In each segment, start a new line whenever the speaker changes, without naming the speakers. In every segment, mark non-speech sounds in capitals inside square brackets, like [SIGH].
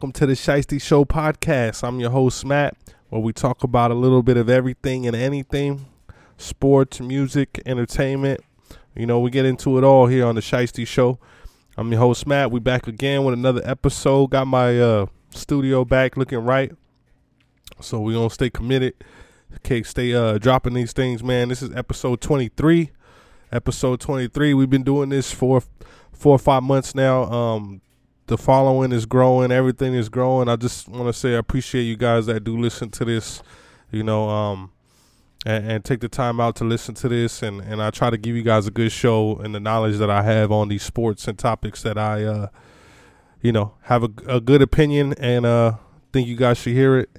welcome to the Shiesty Show podcast. I'm your host, Matt, where we talk about a little bit of everything and anything sports, music, entertainment. You know, we get into it all here on the Shiesty Show. I'm your host, Matt. We back again with another episode. Got my uh, studio back looking right. So we going to stay committed. Okay, stay uh, dropping these things, man. This is episode 23. Episode 23. We've been doing this for four or five months now. Um, the following is growing, everything is growing. I just want to say I appreciate you guys that do listen to this, you know, um, and, and, take the time out to listen to this. And, and I try to give you guys a good show and the knowledge that I have on these sports and topics that I, uh, you know, have a, a good opinion and uh, think you guys should hear it.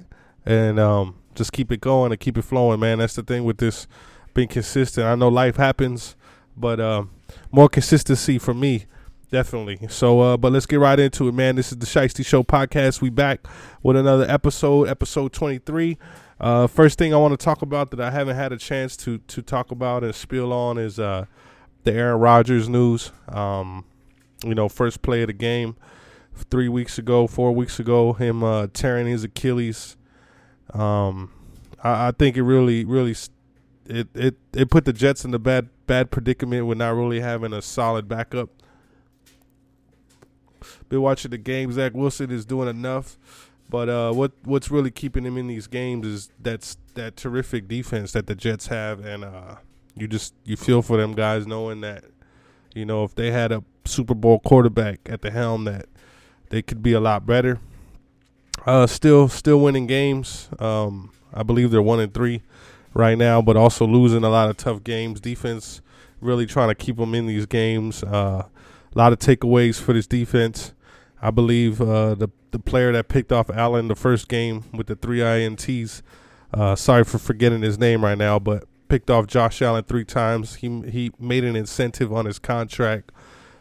And um, just keep it going and keep it flowing, man. That's the thing with this being consistent. I know life happens, but uh, more consistency for me Definitely. So, uh, but let's get right into it, man. This is the Shiesty Show podcast. We back with another episode, episode 23. Uh, first thing I want to talk about that I haven't had a chance to to talk about and spill on is uh, the Aaron Rodgers news. Um, you know, first play of the game three weeks ago, four weeks ago, him uh, tearing his Achilles. Um, I, I think it really, really, it, it it put the Jets in the bad bad predicament with not really having a solid backup been watching the game. Zach Wilson is doing enough, but uh, what what's really keeping him in these games is that's that terrific defense that the Jets have, and uh, you just you feel for them guys knowing that you know if they had a Super Bowl quarterback at the helm that they could be a lot better. Uh, still still winning games. Um, I believe they're one and three right now, but also losing a lot of tough games. Defense really trying to keep them in these games. Uh, a lot of takeaways for this defense. I believe uh, the the player that picked off Allen the first game with the three ints. Uh, sorry for forgetting his name right now, but picked off Josh Allen three times. He he made an incentive on his contract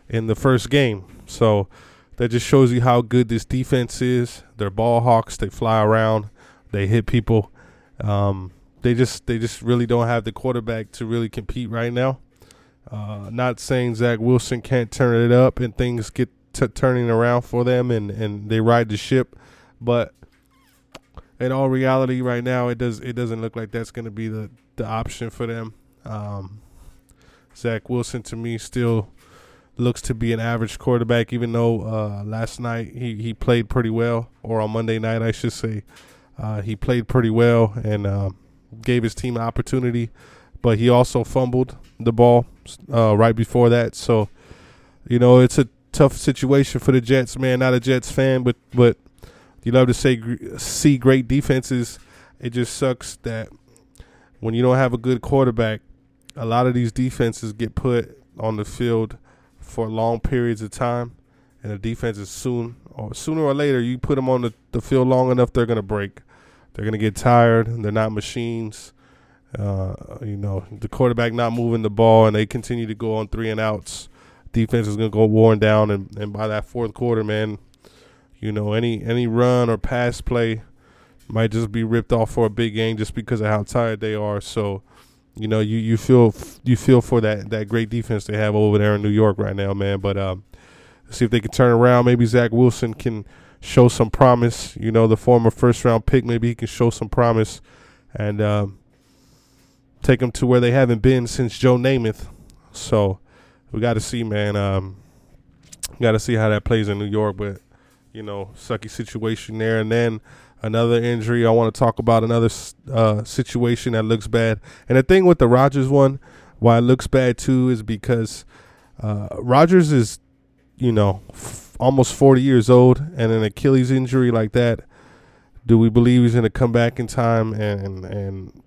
in the first game, so that just shows you how good this defense is. They're ball hawks. They fly around. They hit people. Um, they just they just really don't have the quarterback to really compete right now. Uh, not saying Zach Wilson can't turn it up and things get t- turning around for them and, and they ride the ship, but in all reality, right now it does it doesn't look like that's going to be the the option for them. Um, Zach Wilson to me still looks to be an average quarterback, even though uh, last night he, he played pretty well, or on Monday night I should say, uh, he played pretty well and uh, gave his team an opportunity but he also fumbled the ball uh, right before that. So, you know, it's a tough situation for the Jets, man. Not a Jets fan, but but you love to say see great defenses. It just sucks that when you don't have a good quarterback, a lot of these defenses get put on the field for long periods of time, and the defense is soon or sooner or later you put them on the, the field long enough, they're gonna break. They're gonna get tired. They're not machines. Uh, you know, the quarterback not moving the ball and they continue to go on three and outs. Defense is going to go worn down, and, and by that fourth quarter, man, you know, any any run or pass play might just be ripped off for a big game just because of how tired they are. So, you know, you, you feel you feel for that that great defense they have over there in New York right now, man. But um, see if they can turn around. Maybe Zach Wilson can show some promise. You know, the former first round pick, maybe he can show some promise, and um, take them to where they haven't been since Joe Namath. So we got to see, man. Um, got to see how that plays in New York, but you know, sucky situation there. And then another injury. I want to talk about another uh, situation that looks bad. And the thing with the Rodgers one, why it looks bad too, is because uh, Rodgers is, you know, f- almost 40 years old, and an Achilles injury like that. Do we believe he's going to come back in time and and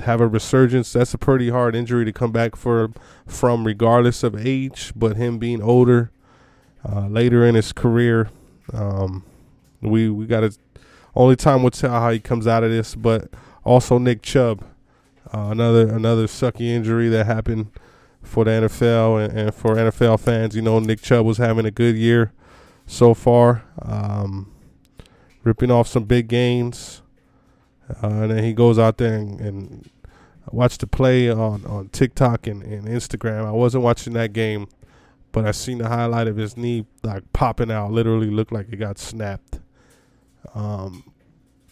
have a resurgence. That's a pretty hard injury to come back for from, regardless of age. But him being older, uh, later in his career, um, we we got to. Only time will tell how he comes out of this. But also Nick Chubb, uh, another another sucky injury that happened for the NFL and, and, for NFL fans. You know, Nick Chubb was having a good year so far, um, ripping off some big gains. Uh, and then he goes out there and, and watched the play on, on TikTok and, and Instagram. I wasn't watching that game, but I seen the highlight of his knee like popping out. Literally looked like it got snapped. Um,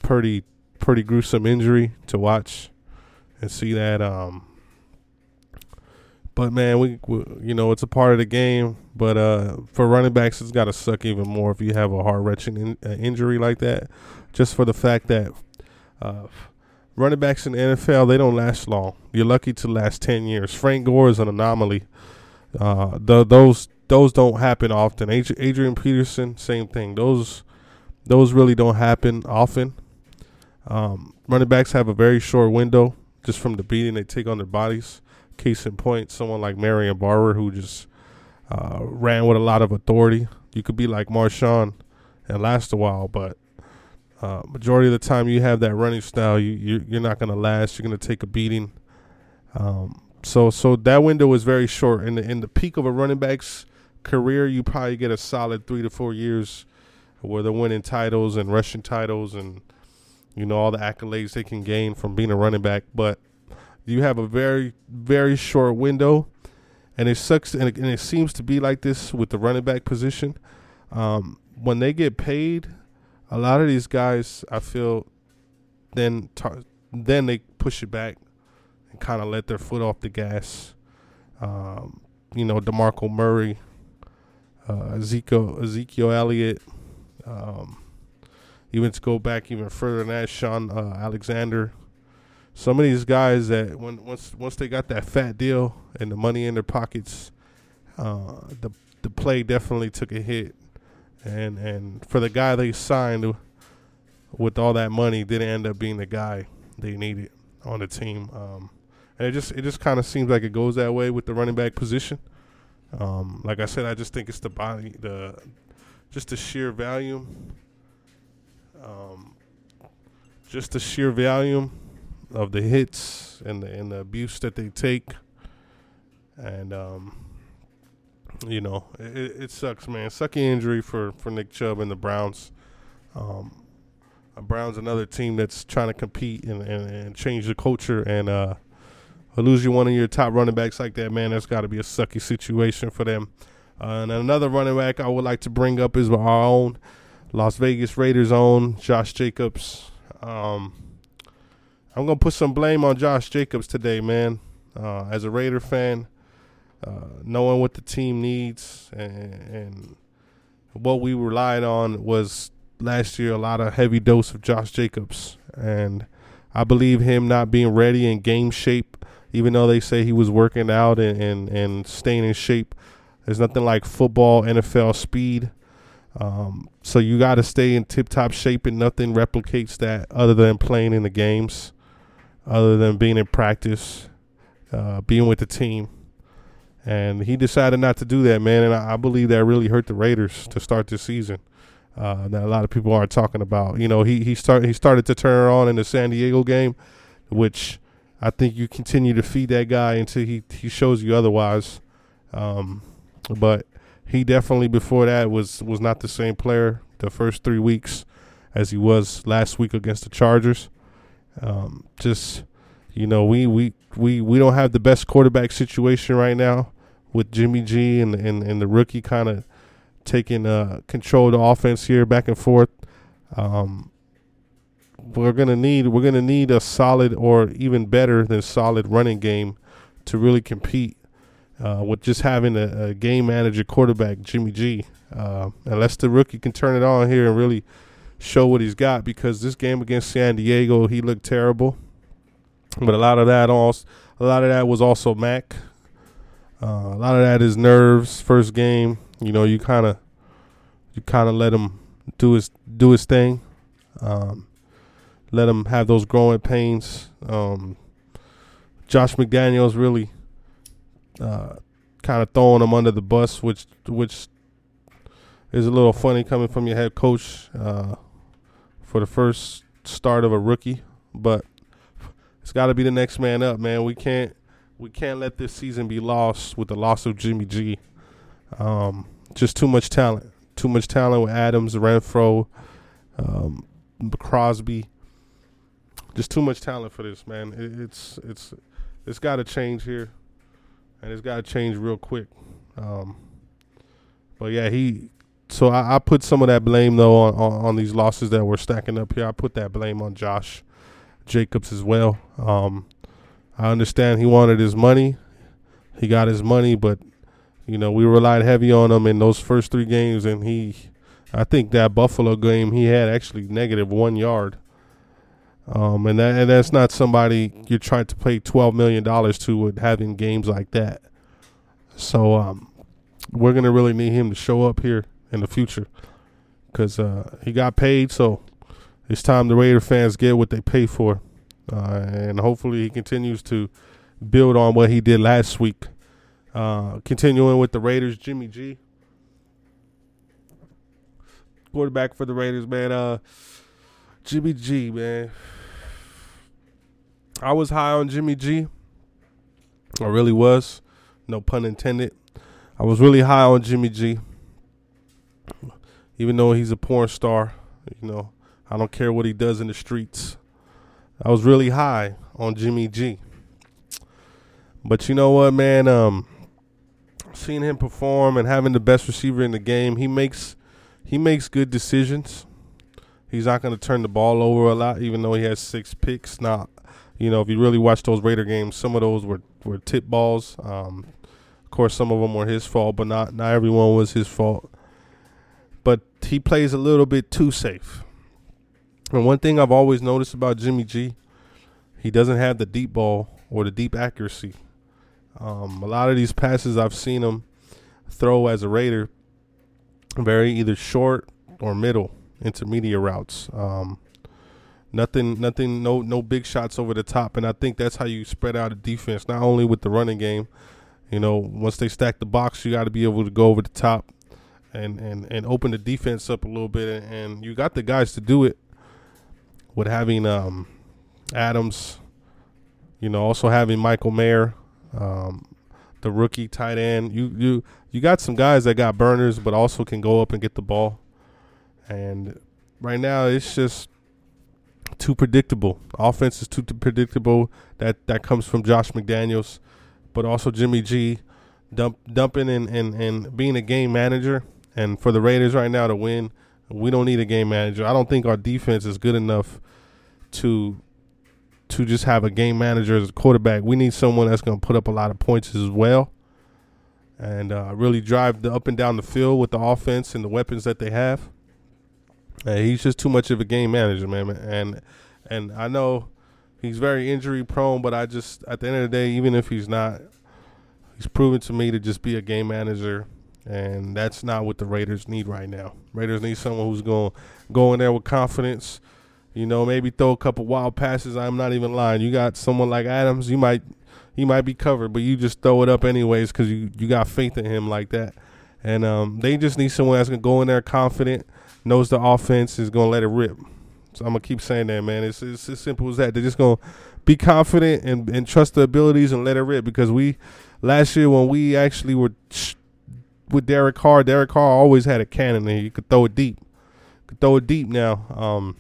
pretty pretty gruesome injury to watch and see that. Um, but man, we, we, you know it's a part of the game. But uh, for running backs, it's got to suck even more if you have a heart wrenching in, uh, injury like that. Just for the fact that uh, running backs in the NFL they don't last long. You're lucky to last ten years. Frank Gore is an anomaly. Uh, the, those those don't happen often. Adrian Peterson, same thing. Those those really don't happen often. Um, running backs have a very short window just from the beating they take on their bodies. Case in point, someone like Marion Barber who just uh, ran with a lot of authority. You could be like Marshawn and last a while, but uh, majority of the time you have that running style, you you're, you're not going to last. You're going to take a beating. Um, so so that window is very short. In the in the peak of a running back's career, you probably get a solid three to four years where they're winning titles and rushing titles and you know all the accolades they can gain from being a running back. But you have a very very short window, and it sucks. And it, and it seems to be like this with the running back position. Um, when they get paid, a lot of these guys, I feel, then tar- then they push it back and kind of let their foot off the gas. Um, you know, Demarco Murray, uh, Ezekiel Ezekiel Elliott. Um, even to go back even further than that, Sean uh, Alexander. Some of these guys that when once once they got that fat deal and the money in their pockets, uh, the the play definitely took a hit, and and for the guy they signed with all that money didn't end up being the guy they needed on the team. Um, and it just it just kind of seems like it goes that way with the running back position. Um, like I said, I just think it's the body, the just the sheer volume, um, just the sheer volume of the hits and the and the abuse that they take, and um, you know it, it sucks, man. Sucky injury for for Nick Chubb and the Browns. Um, Browns another team that's trying to compete and, and, and change the culture and uh, lose you one of your top running backs like that, man. That's got to be a sucky situation for them. Uh, and another running back I would like to bring up is our own Las Vegas Raiders' own Josh Jacobs. Um, I'm gonna put some blame on Josh Jacobs today, man. Uh, as a Raider fan, uh, knowing what the team needs and, and, what we relied on was last year a lot of heavy dose of Josh Jacobs, and I believe him not being ready in game shape, even though they say he was working out and and, and staying in shape. There's nothing like football NFL speed. Um, so you got to stay in tip top shape, and nothing replicates that other than playing in the games other than being in practice, uh, being with the team. And he decided not to do that, man. And I, I believe that really hurt the Raiders to start this season. Uh, that a lot of people aren't talking about. You know, he he start he started to turn on in the San Diego game, which I think you continue to feed that guy until he he shows you otherwise. Um, but he definitely before that was was not the same player the first three weeks as he was last week against the Chargers. Um, just you know, we, we we we don't have the best quarterback situation right now with Jimmy G and and, and the rookie kind of taking uh, control of the offense here back and forth. Um, we're gonna need we're gonna need a solid or even better than solid running game to really compete uh, with just having a, a, game manager quarterback Jimmy G. Uh, unless the rookie can turn it on here and really show what he's got because this game against San Diego, he looked terrible. But a lot of that also, a lot of that was also Mac. Uh, a lot of that is nerves. First game, you know, you kind of, you kind of let him do his do his thing. Um, let him have those growing pains. Um, Josh McDaniels really uh, kind of throwing him under the bus, which which is a little funny coming from your head coach. Uh, for the first start of a rookie, but it's got to be the next man up, man. We can't we can't let this season be lost with the loss of Jimmy G. Um, just too much talent, too much talent with Adams, Renfrow, um, Crosby. Just too much talent for this, man. It, it's it's it's got to change here, and it's got to change real quick. Um, but yeah, he so I, I, put some of that blame though on, on, on these losses that we're stacking up here. I put that blame on Josh Jacobs as well. Um, I understand he wanted his money, he got his money, but you know we relied heavy on him in those first three games, and he, I think that Buffalo game he had actually negative one yard. Um, and that and that's not somebody you're trying to pay twelve million dollars to with having games like that. So um, we're gonna really need him to show up here in the future because uh, he got paid. So it's time the Raider fans get what they pay for, uh, and hopefully he continues to build on what he did last week. Uh, continuing with the Raiders, Jimmy G, quarterback for the Raiders, man. Uh, Jimmy G, man. I was high on Jimmy G. I really was. No pun intended. I was really high on Jimmy G. Even though he's a porn star, you know, I don't care what he does in the streets. I was really high on Jimmy G. But you know what, man? Um, seeing him perform and having the best receiver in the game, he makes he makes good decisions. He's not going to turn the ball over a lot, even though he has six picks. Not you know, if you really watch those Raider games, some of those were, were tip balls. Um, of course, some of them were his fault, but not not everyone was his fault. But he plays a little bit too safe. And one thing I've always noticed about Jimmy G, he doesn't have the deep ball or the deep accuracy. Um, a lot of these passes I've seen him throw as a Raider, very either short or middle, intermediate routes. Um, Nothing, nothing, no, no big shots over the top, and I think that's how you spread out a defense. Not only with the running game, you know, once they stack the box, you got to be able to go over the top and and and open the defense up a little bit, and, and you got the guys to do it with having um, Adams, you know, also having Michael Mayer, um, the rookie tight end. You you you got some guys that got burners, but also can go up and get the ball. And right now, it's just too predictable. Offense is too, too predictable. That that comes from Josh McDaniels, but also Jimmy G, dump, dumping and, and and being a game manager. And for the Raiders right now to win, we don't need a game manager. I don't think our defense is good enough to to just have a game manager as a quarterback. We need someone that's going to put up a lot of points as well, and uh, really drive the up and down the field with the offense and the weapons that they have. And he's just too much of a game manager, man. And and I know he's very injury prone, but I just at the end of the day, even if he's not, he's proven to me to just be a game manager. And that's not what the Raiders need right now. Raiders need someone who's going to go in there with confidence. You know, maybe throw a couple wild passes. I'm not even lying. You got someone like Adams, you might he might be covered, but you just throw it up anyways because you you got faith in him like that. And um, they just need someone that's gonna go in there confident knows the offense is gonna let it rip. So I'm gonna keep saying that, man. It's it's as simple as that. They're just gonna be confident and, and trust the abilities and let it rip. Because we last year when we actually were with Derek Carr, Derek Carr always had a cannon and he could throw it deep. Could throw it deep now. Um,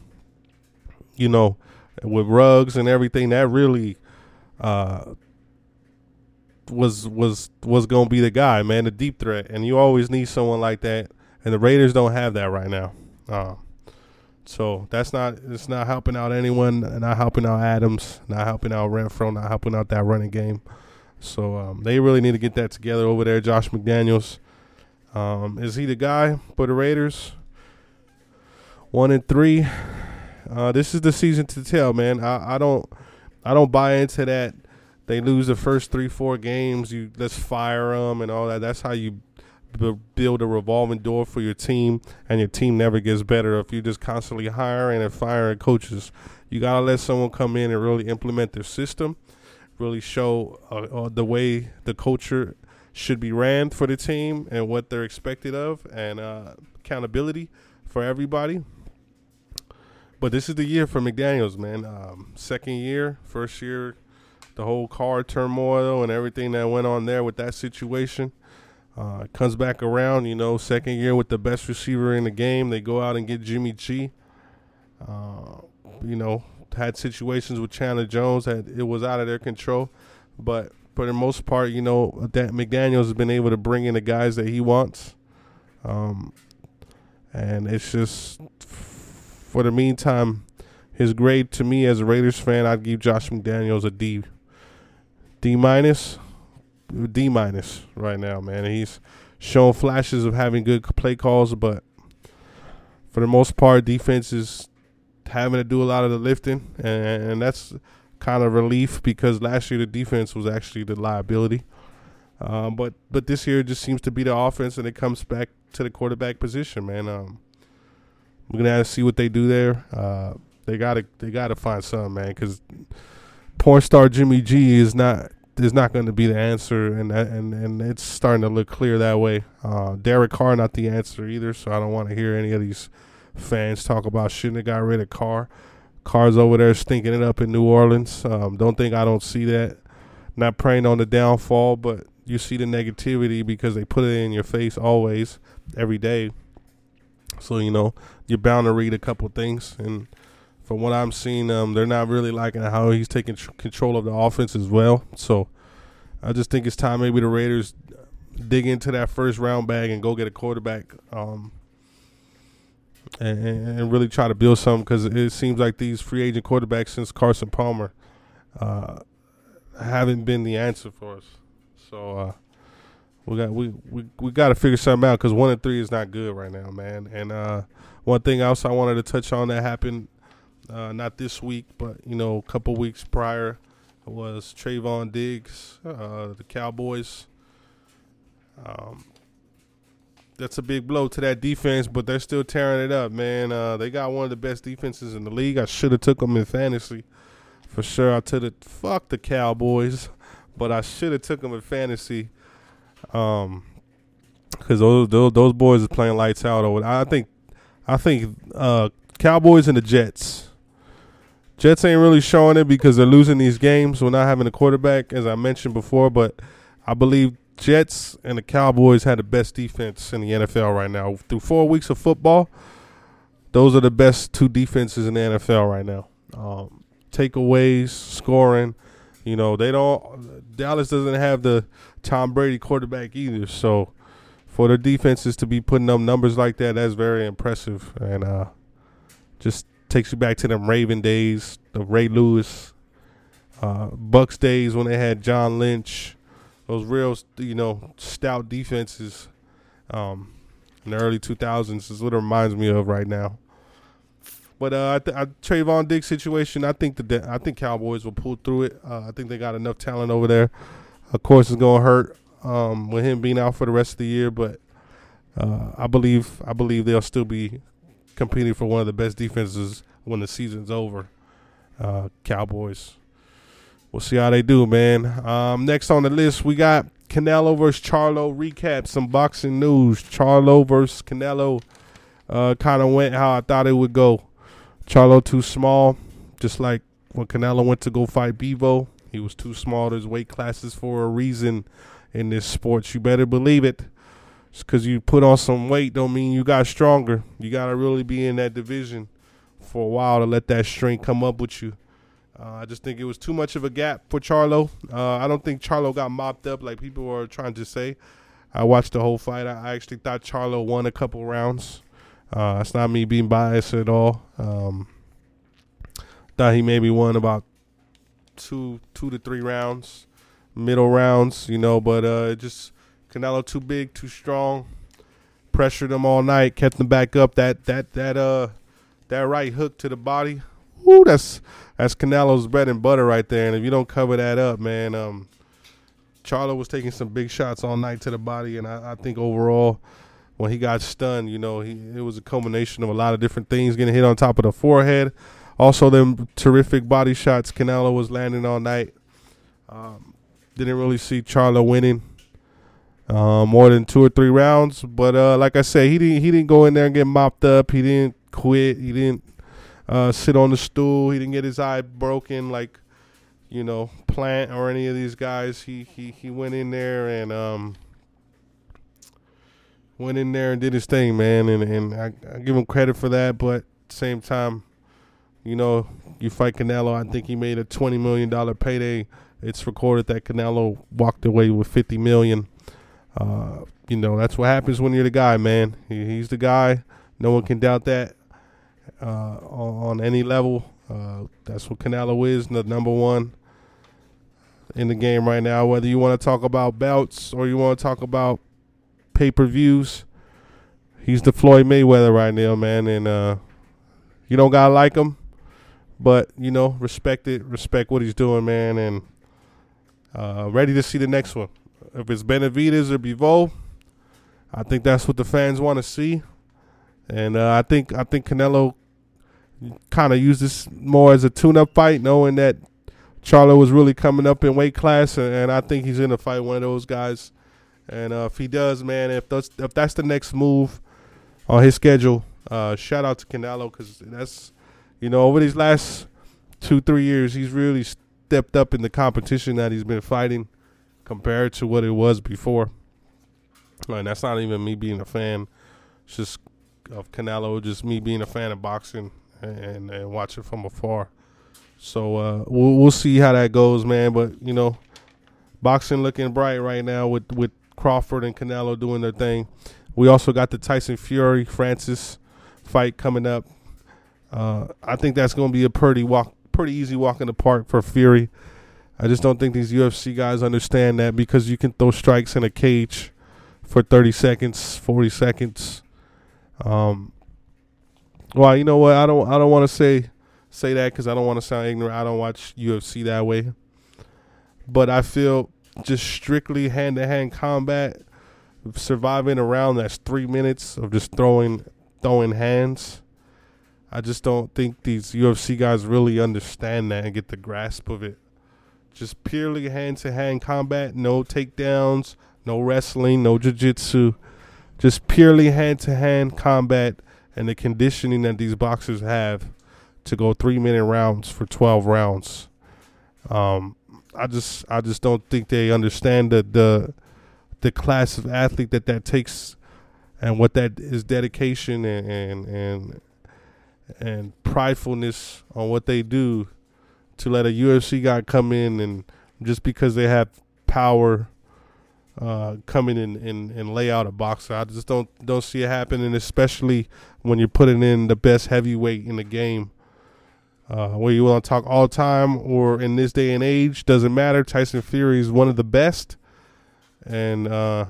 you know, with Ruggs and everything, that really uh, was was was gonna be the guy, man, the deep threat. And you always need someone like that and the Raiders don't have that right now. Uh, so that's not it's not helping out anyone, not helping out Adams, not helping out Renfrow, not helping out that running game. So um, they really need to get that together over there. Josh McDaniels, um, is he the guy for the Raiders? One and three. Uh, this is the season to tell, man. I, I don't I don't buy into that. They lose the first three four games. You let's fire them and all that. That's how you build a revolving door for your team, and your team never gets better if you just constantly hiring and firing coaches. You gotta let someone come in and really implement their system, really show uh, uh, the way the culture should be ran for the team and what they're expected of, and uh, accountability for everybody. But this is the year for McDaniels, man. Um, second year, first year, the whole Carr turmoil and everything that went on there with that situation uh, comes back around, you know, second year with the best receiver in the game. They go out and get Jimmy G. Uh, you know, had situations with Chandler Jones that it was out of their control, but for the most part, you know, that McDaniels has been able to bring in the guys that he wants. Um, and it's just for the meantime, his grade to me as a Raiders fan, I'd give Josh McDaniels a D, D minus, D minus right now, man. He's shown flashes of having good play calls, but for the most part, defense is having to do a lot of the lifting, and, and that's kind of relief because last year the defense was actually the liability. Um, but but this year it just seems to be the offense, and it comes back to the quarterback position, man. Um, we're gonna have to see what they do there. Uh, they gotta they gotta find some man, because porn star Jimmy G is not is not going to be the answer, and and and it's starting to look clear that way. Uh, Derek Carr not the answer either, so I don't want to hear any of these fans talk about shouldn't have got rid of Carr. Carr's over there stinking it up in New Orleans. Um, don't think I don't see that. Not praying on the downfall, but you see the negativity because they put it in your face always, every day. So you know you're bound to read a couple things, and from what I'm seeing, um, they're not really liking how he's taking tr- control of the offense as well. So I just think it's time maybe the Raiders dig into that first round bag and go get a quarterback. Um, and, and, really try to build something because it seems like these free agent quarterbacks since Carson Palmer uh, haven't been the answer for us. So uh, we got we we, we got to figure something out because one and three is not good right now, man. And uh, one thing else I wanted to touch on that happened uh, not this week, but you know a couple weeks prior was Trevon Diggs, uh, the Cowboys. Um, that's a big blow to that defense, but they're still tearing it up, man. Uh, they got one of the best defenses in the league. I should have took them in fantasy, for sure. I took it. Fuck the Cowboys, but I should have took them in fantasy. Um, because those, those those boys are playing lights out. Over, I think, I think uh, Cowboys and the Jets. Jets ain't really showing it because they're losing these games. We're not having a quarterback, as I mentioned before, but I believe Jets and the Cowboys had the best defense in the NFL right now. Through four weeks of football, those are the best two defenses in the NFL right now. Um, takeaways, scoring. You know, they don't. Dallas doesn't have the Tom Brady quarterback either. So, for the defenses to be putting up numbers like that, that's very impressive, and uh, just takes you back to them Raven days, the Ray Lewis, uh, Bucs days when they had John Lynch those real, you know, stout defenses um, in the early 2000s is what it reminds me of right now. But uh, I, th- I Trevon Diggs situation, I think the de- I think Cowboys will pull through it. Uh, I think they got enough talent over there. Of course, it's gonna hurt um, with him being out for the rest of the year, but uh, I believe I believe they'll still be competing for one of the best defenses when the season's over. Uh, Cowboys we'll see how they do, man. Um, next on the list, we got Canelo versus Charlo recap. Some boxing news. Charlo versus Canelo uh, kind of went how I thought it would go. Charlo too small, just like when Canelo went to go fight Bivol. He was too small. There's weight classes for a reason in this sport. You better believe it. Just because you put on some weight don't mean you got stronger. You got to really be in that division for a while to let that strength come up with you. Uh, I just think it was too much of a gap for Charlo. Uh, I don't think Charlo got mopped up like people were trying to say. I watched the whole fight. I actually thought Charlo won a couple rounds. Uh, that's not me being biased at all. Um, thought he maybe won about two, two to three rounds, middle rounds, you know. But uh, just Canelo too big, too strong. Pressured him all night, kept him back up. That that that uh that right hook to the body Woo, that's that's Canelo's bread and butter right there. And if you don't cover that up, man, um, Charlo was taking some big shots all night to the body, and I, I think overall, when he got stunned, you know, he it was a culmination of a lot of different things getting hit on top of the forehead. Also, them terrific body shots Canelo was landing all night. Um, didn't really see Charlo winning uh, more than two or three rounds, but uh, like I said, he didn't he didn't go in there and get mopped up. He didn't quit. He didn't uh, sit on the stool. He didn't get his eye broken like you know Plant or any of these guys. He he he went in there and um went in there and did his thing, man. And and I, I give him credit for that, but same time, you know, you fight Canelo. I think he made a twenty million dollar payday. It's recorded that Canelo walked away with fifty million. Uh, you know, that's what happens when you're the guy, man. He, he's the guy. No one can doubt that uh, on, any level. Uh, that's what Canelo is, the number one in the game right now. Whether you want to talk about belts or you want to talk about pay per views, he's the Floyd Mayweather right now, man. And uh, you don't gotta like him, but you know, respect it, respect what he's doing, man, and uh, ready to see the next one. If it's Benavides or Bivol, I think that's what the fans want to see, and uh, I think I think Canelo kind of used this more as a tune-up fight, knowing that Charlo was really coming up in weight class, and, and I think he's in to fight one of those guys. And uh, if he does, man, if that's if that's the next move on his schedule, uh, shout out to Canelo because that's you know over these last two three years he's really stepped up in the competition that he's been fighting compared to what it was before. And that's not even me being a fan, it's just of Canelo, just me being a fan of boxing and and watching from afar. So uh, we'll we'll see how that goes, man. But you know, boxing looking bright right now with with Crawford and Canelo doing their thing. We also got the Tyson Fury Francis fight coming up. Uh, I think that's going to be a pretty walk, pretty easy walk in the park for Fury. I just don't think these UFC guys understand that because you can throw strikes in a cage for 30 seconds, 40 seconds. Um, well, you know what? I don't I don't want to say say that because I don't want to sound ignorant. I don't watch UFC that way, but I feel just strictly hand to hand combat, surviving around that's three minutes of just throwing throwing hands. I just don't think these UFC guys really understand that and get the grasp of it. Just purely hand to hand combat, no takedowns, no wrestling, no jiu jitsu. Just purely hand to hand combat and the conditioning that these boxers have to go three minute rounds for 12 rounds. Um, I just I just don't think they understand the the the class of athlete that that takes and what that is dedication and and and, and pridefulness on what they do to let a UFC guy come in and just because they have power uh, come in and, and, and lay out a boxer. I just don't don't see it happening, especially when you're putting in the best heavyweight in the game. Uh, whether you want to talk all time or in this day and age, doesn't matter. Tyson Fury is one of the best, and uh,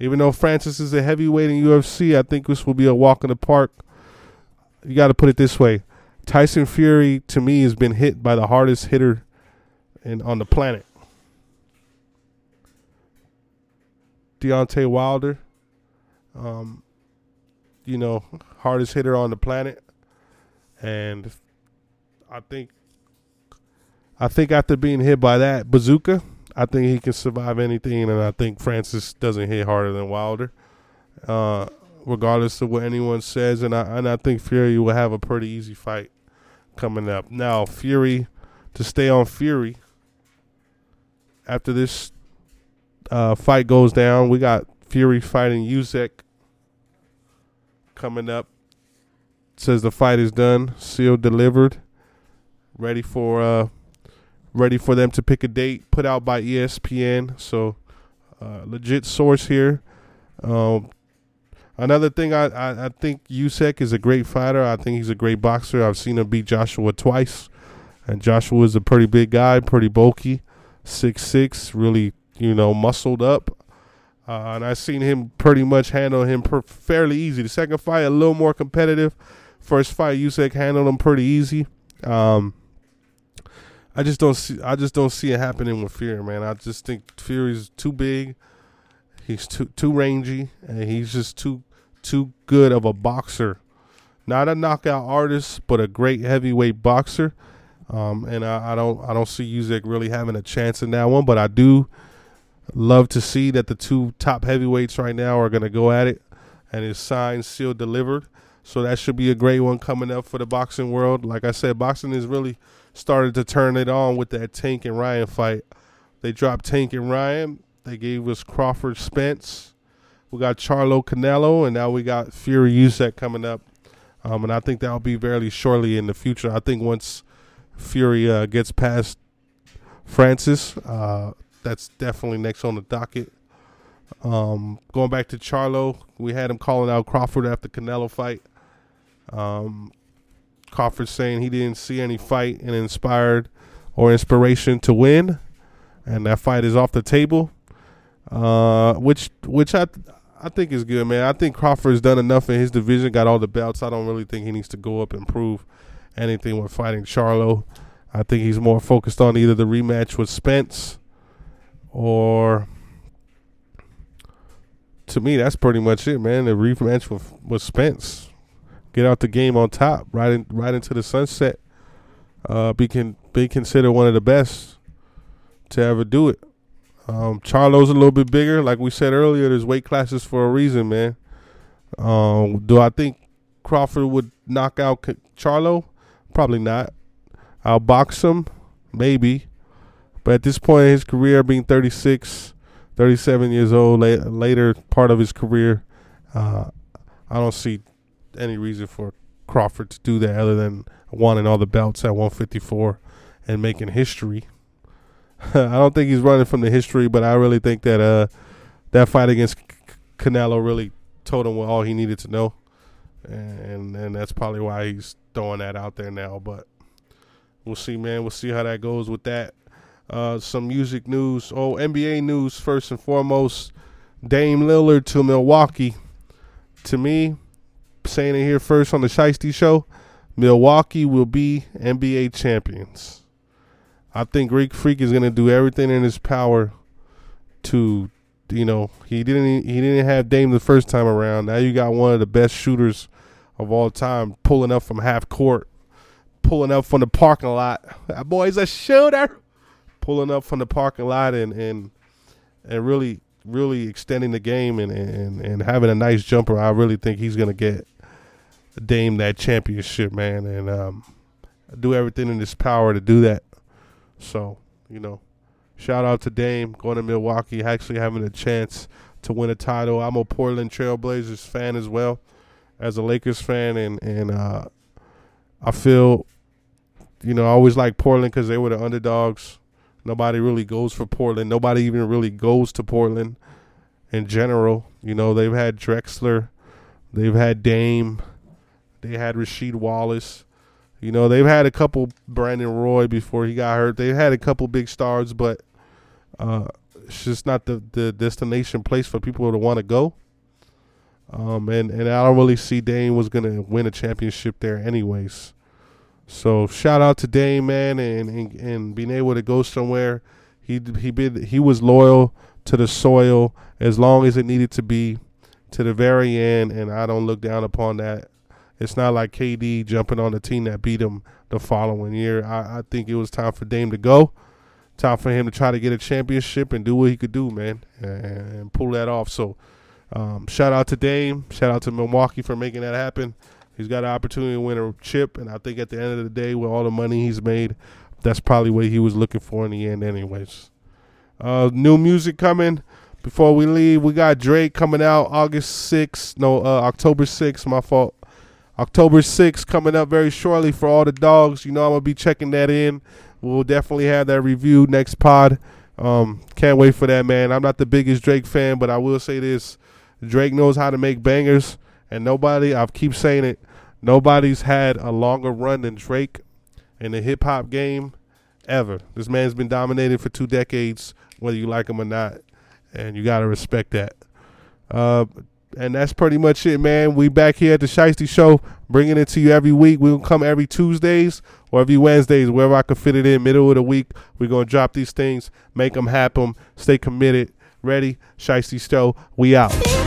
even though Francis is a heavyweight in UFC, I think this will be a walk in the park. You got to put it this way: Tyson Fury, to me, has been hit by the hardest hitter in on the planet. Deontay Wilder, um, you know, hardest hitter on the planet, and I think, I think after being hit by that bazooka, I think he can survive anything, and I think Francis doesn't hit harder than Wilder, uh, regardless of what anyone says. And I and I think Fury will have a pretty easy fight coming up. Now Fury, to stay on Fury. After this uh, fight goes down, we got Fury fighting Usyk coming up. Says the fight is done, sealed, delivered, ready for uh, ready for them to pick a date put out by ESPN. So, uh, legit source here. Um, another thing, I, I, I think Usyk is a great fighter. I think he's a great boxer. I've seen him beat Joshua twice, and Joshua is a pretty big guy, pretty bulky, six six, really you know muscled up. Uh, and I've seen him pretty much handle him per- fairly easy. The second fight a little more competitive. First fight, Usyk handled him pretty easy. Um, I just don't see. I just don't see it happening with Fury, man. I just think Fury's too big. He's too too rangy, and he's just too too good of a boxer. Not a knockout artist, but a great heavyweight boxer. Um, and I, I, don't I don't see Usyk really having a chance in that one, but I do love to see that the two top heavyweights right now are going to go at it, and it's signed, sealed, delivered. So that should be a great one coming up for the boxing world. Like I said, boxing is really started to turn it on with that Tank and Ryan fight. They dropped Tank and Ryan. They gave us Crawford Spence. We got Charlo Canelo, and now we got Fury Usyk coming up. Um, and I think that'll be very shortly in the future. I think once Fury uh, gets past Francis, uh, that's definitely next on the docket. Um, going back to Charlo, we had him calling out Crawford after Canelo fight. Um, Crawford saying he didn't see any fight and inspired or inspiration to win, and that fight is off the table. Uh, which which I I think is good, man. I think Crawford's done enough in his division, got all the belts. I don't really think he needs to go up and prove anything with fighting Charlo. I think he's more focused on either the rematch with Spence or to me that's pretty much it, man. The rematch with with Spence. Get out the game on top, right in, right into the sunset. Uh, be can be considered one of the best to ever do it. Um, Charlo's a little bit bigger, like we said earlier. There's weight classes for a reason, man. Um, do I think Crawford would knock out Charlo? Probably not. I'll box him, maybe. But at this point in his career, being 36, 37 years old, later part of his career, uh, I don't see any reason for Crawford to do that other than wanting all the belts at 154 and making history. [LAUGHS] I don't think he's running from the history, but I really think that uh, that fight against Canelo really told him all he needed to know, and and that's probably why he's throwing that out there now. But we'll see, man. We'll see how that goes with that. Uh, some music news. Oh, NBA news first and foremost. Dame Lillard to Milwaukee. To me, saying it here first on the Shiesty Show, Milwaukee will be NBA champions. I think Greek Freak is going to do everything in his power to, you know, he didn't he didn't have Dame the first time around. Now you got one of the best shooters of all time pulling up from half court, pulling up from the parking lot. That boy's a shooter. Pulling up from the parking lot and and and really really extending the game and and, and having a nice jumper. I really think he's to get Dame that championship, man, and um, do everything in his power to do that. So, you know, shout out to Dame going to Milwaukee, actually having a chance to win a title. I'm a Portland Trailblazers fan as well as a Lakers fan, and and uh, I feel, you know, I always like Portland because they were the underdogs. Nobody really goes for Portland. Nobody even really goes to Portland in general. You know, they've had Drexler, they've had Dame, they had Rasheed Wallace. You know, they've had a couple Brandon Roy before he got hurt. They've had a couple big stars, but uh, it's just not the, the destination place for people to want to go. Um, and, and I don't really see Dame was gonna win a championship there anyways. So shout out to Dame, man, and, and, and being able to go somewhere. He he been he was loyal to the soil as long as it needed to be to the very end, and I don't look down upon that it's not like KD jumping on the team that beat him the following year. I, I think it was time for Dame to go. Time for him to try to get a championship and do what he could do, man, and, and pull that off. So, um, shout out to Dame. Shout out to Milwaukee for making that happen. He's got an opportunity to win a chip, and I think at the end of the day, with all the money he's made, that's probably what he was looking for in the end, anyways. Uh, new music coming. Before we leave, we got Drake coming out August 6th. No, uh, October 6th. My fault. October 6th coming up very shortly for all the dogs. You know, I'm going to be checking that in. We'll definitely have that review next pod. Um, can't wait for that, man. I'm not the biggest Drake fan, but I will say this Drake knows how to make bangers, and nobody, I keep saying it, nobody's had a longer run than Drake in the hip hop game ever. This man's been dominated for two decades, whether you like him or not, and you got to respect that. Uh, and that's pretty much it, man. We back here at the Shiesty Show, bringing it to you every week. We'll come every Tuesdays or every Wednesdays, wherever I can fit it in. Middle of the week, we're gonna drop these things, make them happen. Stay committed. Ready? Shiesty Show. We out.